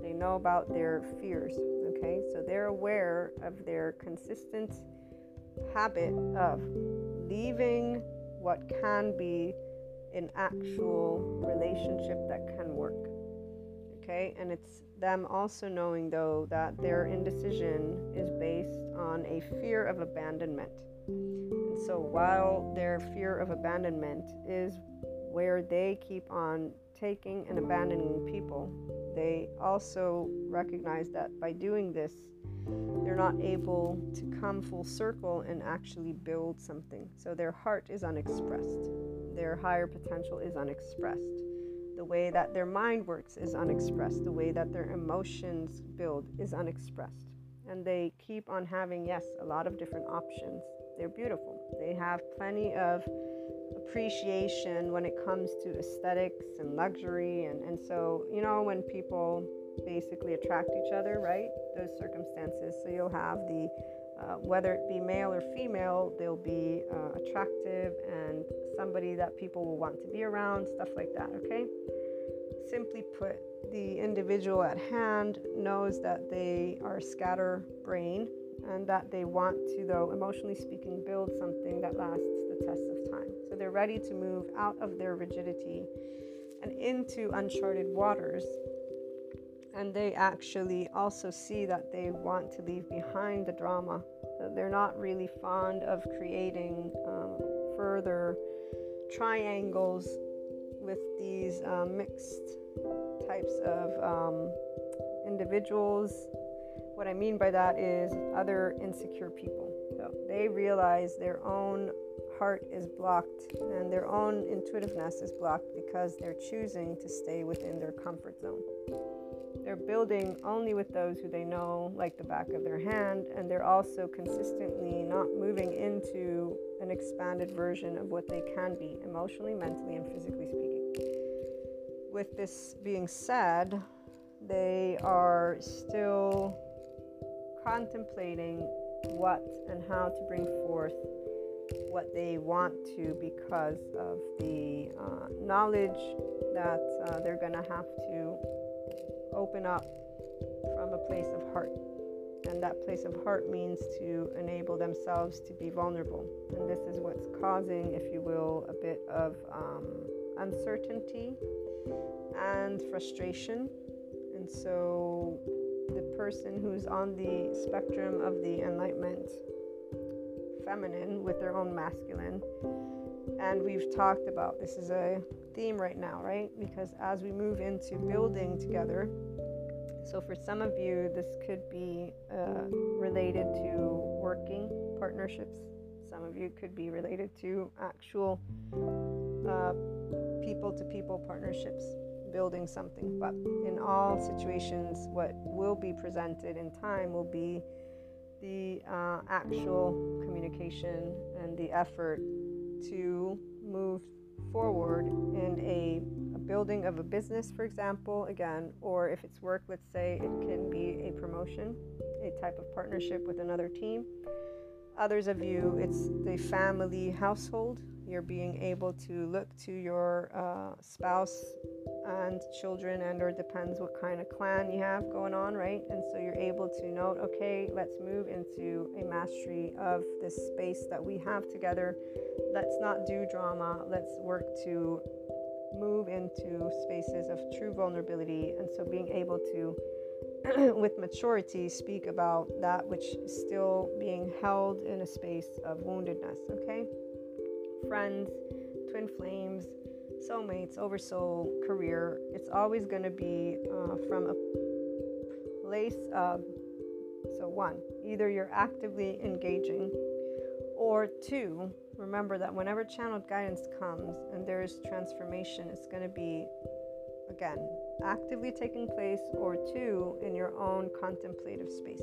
Speaker 1: They know about their fears. Okay, so they're aware of their consistent habit of leaving what can be an actual relationship that can work. Okay, and it's them also knowing though that their indecision is based on a fear of abandonment. So while their fear of abandonment is where they keep on taking and abandoning people, they also recognize that by doing this, they're not able to come full circle and actually build something. So their heart is unexpressed, their higher potential is unexpressed. The way that their mind works is unexpressed. The way that their emotions build is unexpressed. And they keep on having, yes, a lot of different options. They're beautiful. They have plenty of appreciation when it comes to aesthetics and luxury. And, and so, you know, when people basically attract each other, right? Those circumstances. So you'll have the uh, whether it be male or female, they'll be uh, attractive and somebody that people will want to be around, stuff like that, okay? Simply put, the individual at hand knows that they are scatterbrain and that they want to, though emotionally speaking, build something that lasts the test of time. So they're ready to move out of their rigidity and into uncharted waters and they actually also see that they want to leave behind the drama. They're not really fond of creating um, further triangles with these um, mixed types of um, individuals. What I mean by that is other insecure people. So they realize their own heart is blocked and their own intuitiveness is blocked because they're choosing to stay within their comfort zone. They're building only with those who they know like the back of their hand, and they're also consistently not moving into an expanded version of what they can be emotionally, mentally, and physically speaking. With this being said, they are still contemplating what and how to bring forth what they want to because of the uh, knowledge that uh, they're going to have to open up from a place of heart. And that place of heart means to enable themselves to be vulnerable. And this is what's causing, if you will, a bit of um, uncertainty and frustration. And so the person who's on the spectrum of the enlightenment feminine with their own masculine. And we've talked about this is a theme right now, right? Because as we move into building together, so for some of you, this could be uh, related to working partnerships. Some of you could be related to actual people to people partnerships, building something. But in all situations, what will be presented in time will be the uh, actual communication and the effort to move forward in a, a, building of a business, for example, again, or if it's work, let's say it can be a promotion, a type of partnership with another team. Others of you, it's the family household. You're being able to look to your uh, spouse and children and or depends what kind of clan you have going on right? And so you're able to note okay let's move into a mastery of this space that we have together. Let's not do drama. Let's work to move into spaces of true vulnerability. And so being able to [clears throat] with maturity speak about that which is still being held in a space of woundedness okay? Friends twin flames soulmates, oversoul, career, it's always going to be uh, from a place of, so one, either you're actively engaging, or two, remember that whenever channeled guidance comes and there's transformation, it's going to be, again, actively taking place, or two, in your own contemplative space.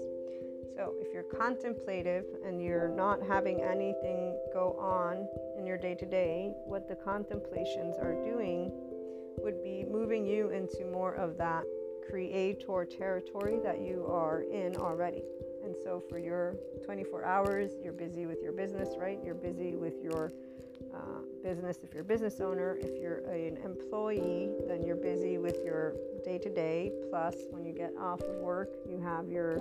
Speaker 1: So, if you're contemplative and you're not having anything go on in your day to day, what the contemplations are doing would be moving you into more of that creator territory that you are in already. And so, for your 24 hours, you're busy with your business, right? You're busy with your uh, business if you're a business owner. If you're an employee, then you're busy with your day to day. Plus, when you get off of work, you have your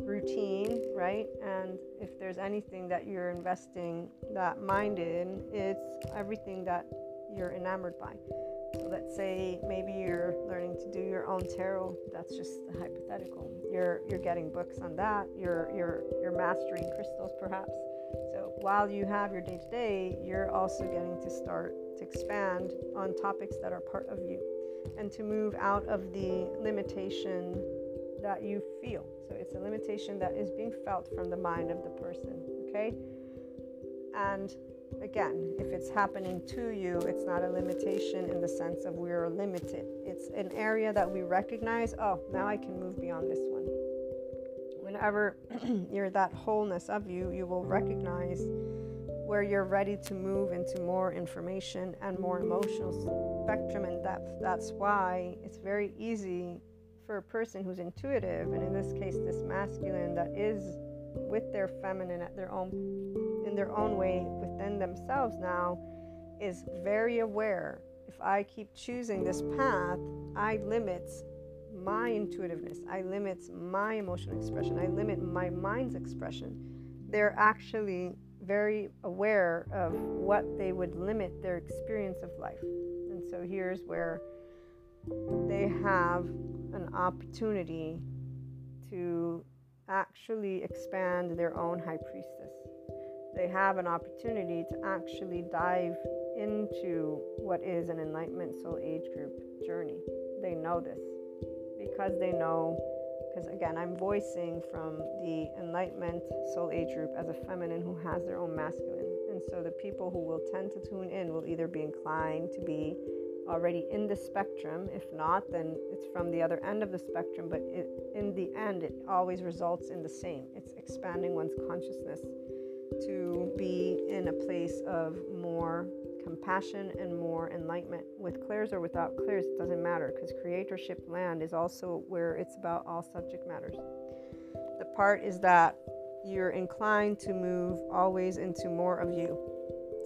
Speaker 1: routine, right? And if there's anything that you're investing that mind in, it's everything that you're enamored by. So let's say maybe you're learning to do your own tarot. That's just hypothetical. You're you're getting books on that. You're you're you're mastering crystals perhaps. So while you have your day to day, you're also getting to start to expand on topics that are part of you and to move out of the limitation that you feel. So it's a limitation that is being felt from the mind of the person, okay? And again, if it's happening to you, it's not a limitation in the sense of we're limited. It's an area that we recognize, oh, now I can move beyond this one. Whenever [clears throat] you're that wholeness of you, you will recognize where you're ready to move into more information and more emotional spectrum and depth. That's why it's very easy for a person who's intuitive, and in this case, this masculine that is with their feminine at their own in their own way within themselves now is very aware if I keep choosing this path, I limit my intuitiveness, I limit my emotional expression, I limit my mind's expression. They're actually very aware of what they would limit their experience of life. And so here's where they have an opportunity to actually expand their own high priestess. They have an opportunity to actually dive into what is an enlightenment soul age group journey. They know this because they know because again, I'm voicing from the Enlightenment Soul Age group as a feminine who has their own masculine. And so the people who will tend to tune in will either be inclined to be already in the spectrum. If not, then it's from the other end of the spectrum. But it, in the end, it always results in the same it's expanding one's consciousness to be in a place of more compassion and more enlightenment. With clairs or without clairs, it doesn't matter because creatorship land is also where it's about all subject matters. The part is that you're inclined to move always into more of you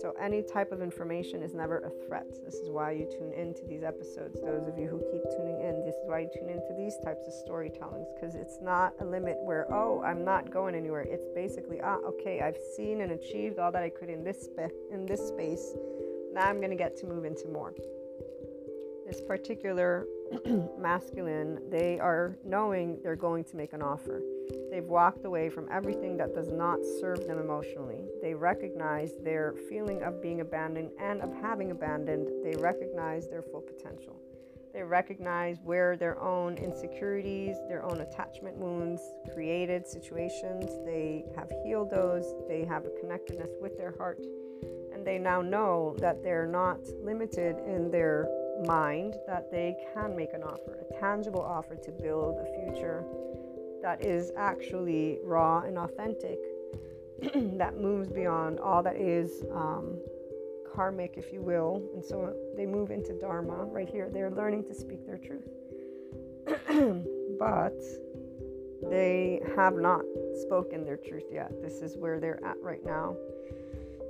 Speaker 1: so, any type of information is never a threat. This is why you tune into these episodes. Those of you who keep tuning in, this is why you tune into these types of storytellings because it's not a limit where, oh, I'm not going anywhere. It's basically, ah, okay, I've seen and achieved all that I could in this, spe- in this space. Now I'm going to get to move into more. This particular [clears throat] masculine, they are knowing they're going to make an offer. They've walked away from everything that does not serve them emotionally. They recognize their feeling of being abandoned and of having abandoned. They recognize their full potential. They recognize where their own insecurities, their own attachment wounds created situations. They have healed those. They have a connectedness with their heart. And they now know that they're not limited in their mind, that they can make an offer, a tangible offer to build a future that is actually raw and authentic, [clears throat] that moves beyond all that is um, karmic, if you will. And so they move into Dharma right here. They're learning to speak their truth. [clears throat] but they have not spoken their truth yet. This is where they're at right now.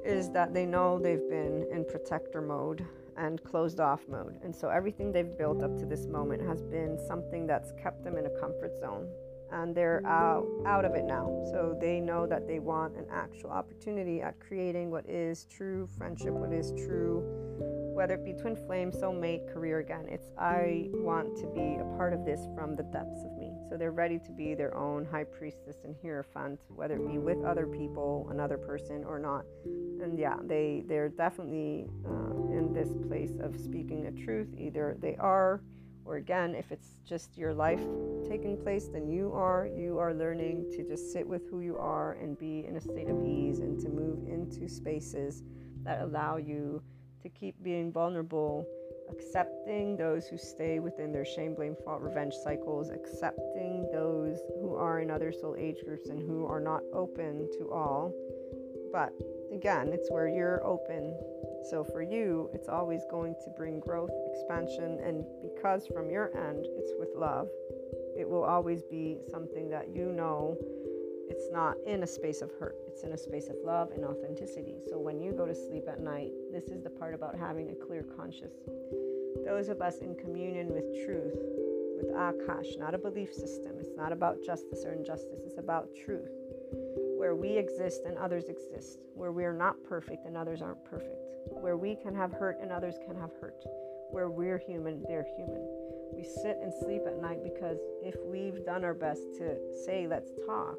Speaker 1: Is that they know they've been in protector mode and closed off mode. And so everything they've built up to this moment has been something that's kept them in a comfort zone and they're out, out of it now. So they know that they want an actual opportunity at creating what is true friendship, what is true, whether it be twin flame, soulmate, career again. It's I want to be a part of this from the depths of me. So they're ready to be their own high priestess and hierophant, whether it be with other people, another person, or not. And yeah, they they're definitely uh, in this place of speaking the truth. Either they are or again, if it's just your life taking place, then you are you are learning to just sit with who you are and be in a state of ease and to move into spaces that allow you to keep being vulnerable, accepting those who stay within their shame, blame, fault, revenge cycles, accepting those who are in other soul age groups and who are not open to all. But again, it's where you're open so for you, it's always going to bring growth, expansion, and because from your end, it's with love, it will always be something that you know it's not in a space of hurt, it's in a space of love and authenticity. So when you go to sleep at night, this is the part about having a clear conscience. Those of us in communion with truth, with Akash, not a belief system, it's not about justice or injustice, it's about truth where we exist and others exist, where we are not perfect and others aren't perfect, where we can have hurt and others can have hurt, where we're human, they're human. We sit and sleep at night because if we've done our best to say, let's talk,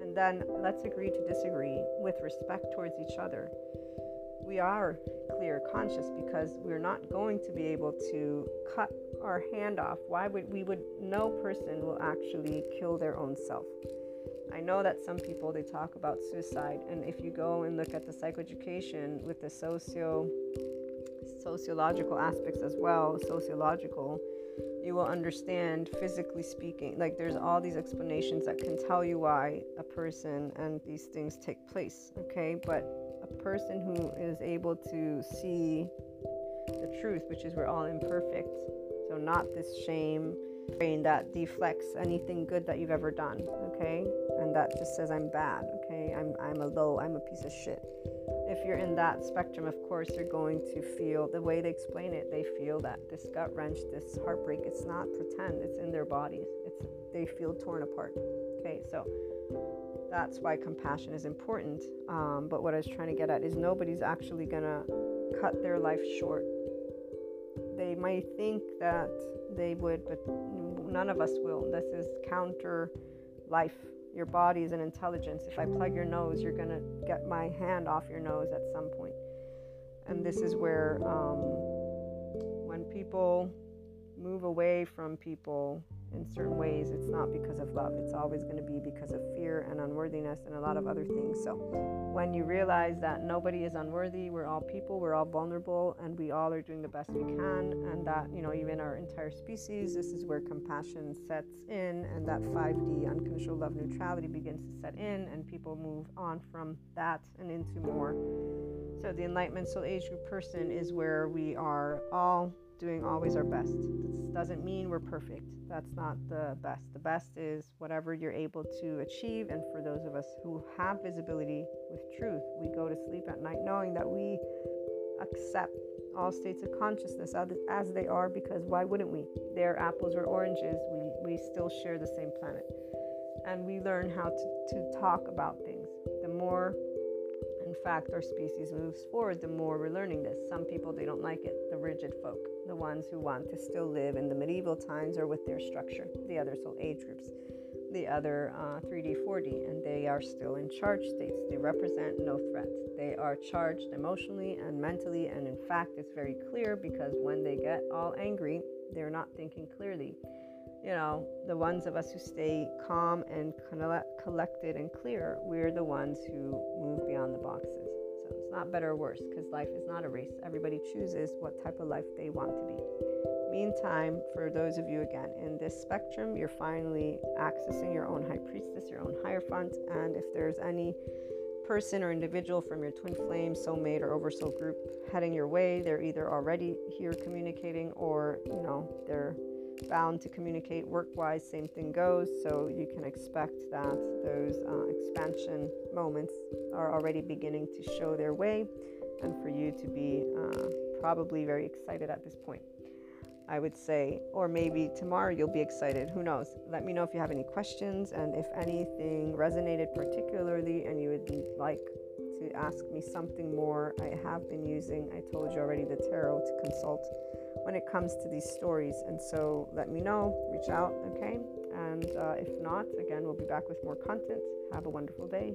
Speaker 1: and then let's agree to disagree with respect towards each other, we are clear conscious because we're not going to be able to cut our hand off. Why would we would no person will actually kill their own self. I know that some people they talk about suicide, and if you go and look at the psychoeducation with the socio sociological aspects as well, sociological, you will understand physically speaking. Like there's all these explanations that can tell you why a person and these things take place. Okay, but a person who is able to see the truth, which is we're all imperfect, so not this shame brain that deflects anything good that you've ever done, okay? And that just says I'm bad, okay? I'm I'm a low, I'm a piece of shit. If you're in that spectrum, of course, you're going to feel the way they explain it. They feel that this gut wrench, this heartbreak. It's not pretend. It's in their bodies. It's they feel torn apart. Okay, so that's why compassion is important. Um, but what I was trying to get at is nobody's actually gonna cut their life short they might think that they would, but none of us will. This is counter life. Your body is an intelligence. If I plug your nose, you're going to get my hand off your nose at some point. And this is where, um, when people move away from people in certain ways, it's not because of love. It's always going to be because of fear and unworthiness and a lot of other things. So, when you realize that nobody is unworthy, we're all people, we're all vulnerable, and we all are doing the best we can, and that, you know, even our entire species, this is where compassion sets in, and that 5D unconditional love neutrality begins to set in, and people move on from that and into more. So, the Enlightenment Soul Age Group person is where we are all doing always our best. This doesn't mean we're perfect. That's not the best. The best is whatever you're able to achieve. And for those of us who have visibility with truth, we go to sleep at night knowing that we accept all states of consciousness as they are because why wouldn't we? They're apples or oranges. We, we still share the same planet. And we learn how to, to talk about things. The more in fact our species moves forward the more we're learning this some people they don't like it the rigid folk the ones who want to still live in the medieval times or with their structure. The other soul age groups. The other uh, 3d 4d and they are still in charge. States they represent no threat. They are charged emotionally and mentally and in fact it's very clear because when they get all angry they're not thinking clearly. You know, the ones of us who stay calm and collected and clear, we're the ones who move beyond the boxes. So it's not better or worse because life is not a race. Everybody chooses what type of life they want to be. Meantime, for those of you again in this spectrum, you're finally accessing your own high priestess, your own higher hierophant, and if there's any person or individual from your twin flame, soulmate, or oversoul group heading your way, they're either already here communicating or you know they're bound to communicate work wise, same thing goes. So you can expect that those uh, expansion moments are already beginning to show their way, and for you to be uh, probably very excited at this point. I would say, or maybe tomorrow you'll be excited. Who knows? Let me know if you have any questions and if anything resonated particularly and you would like to ask me something more. I have been using, I told you already, the tarot to consult when it comes to these stories. And so let me know, reach out, okay? And uh, if not, again, we'll be back with more content. Have a wonderful day.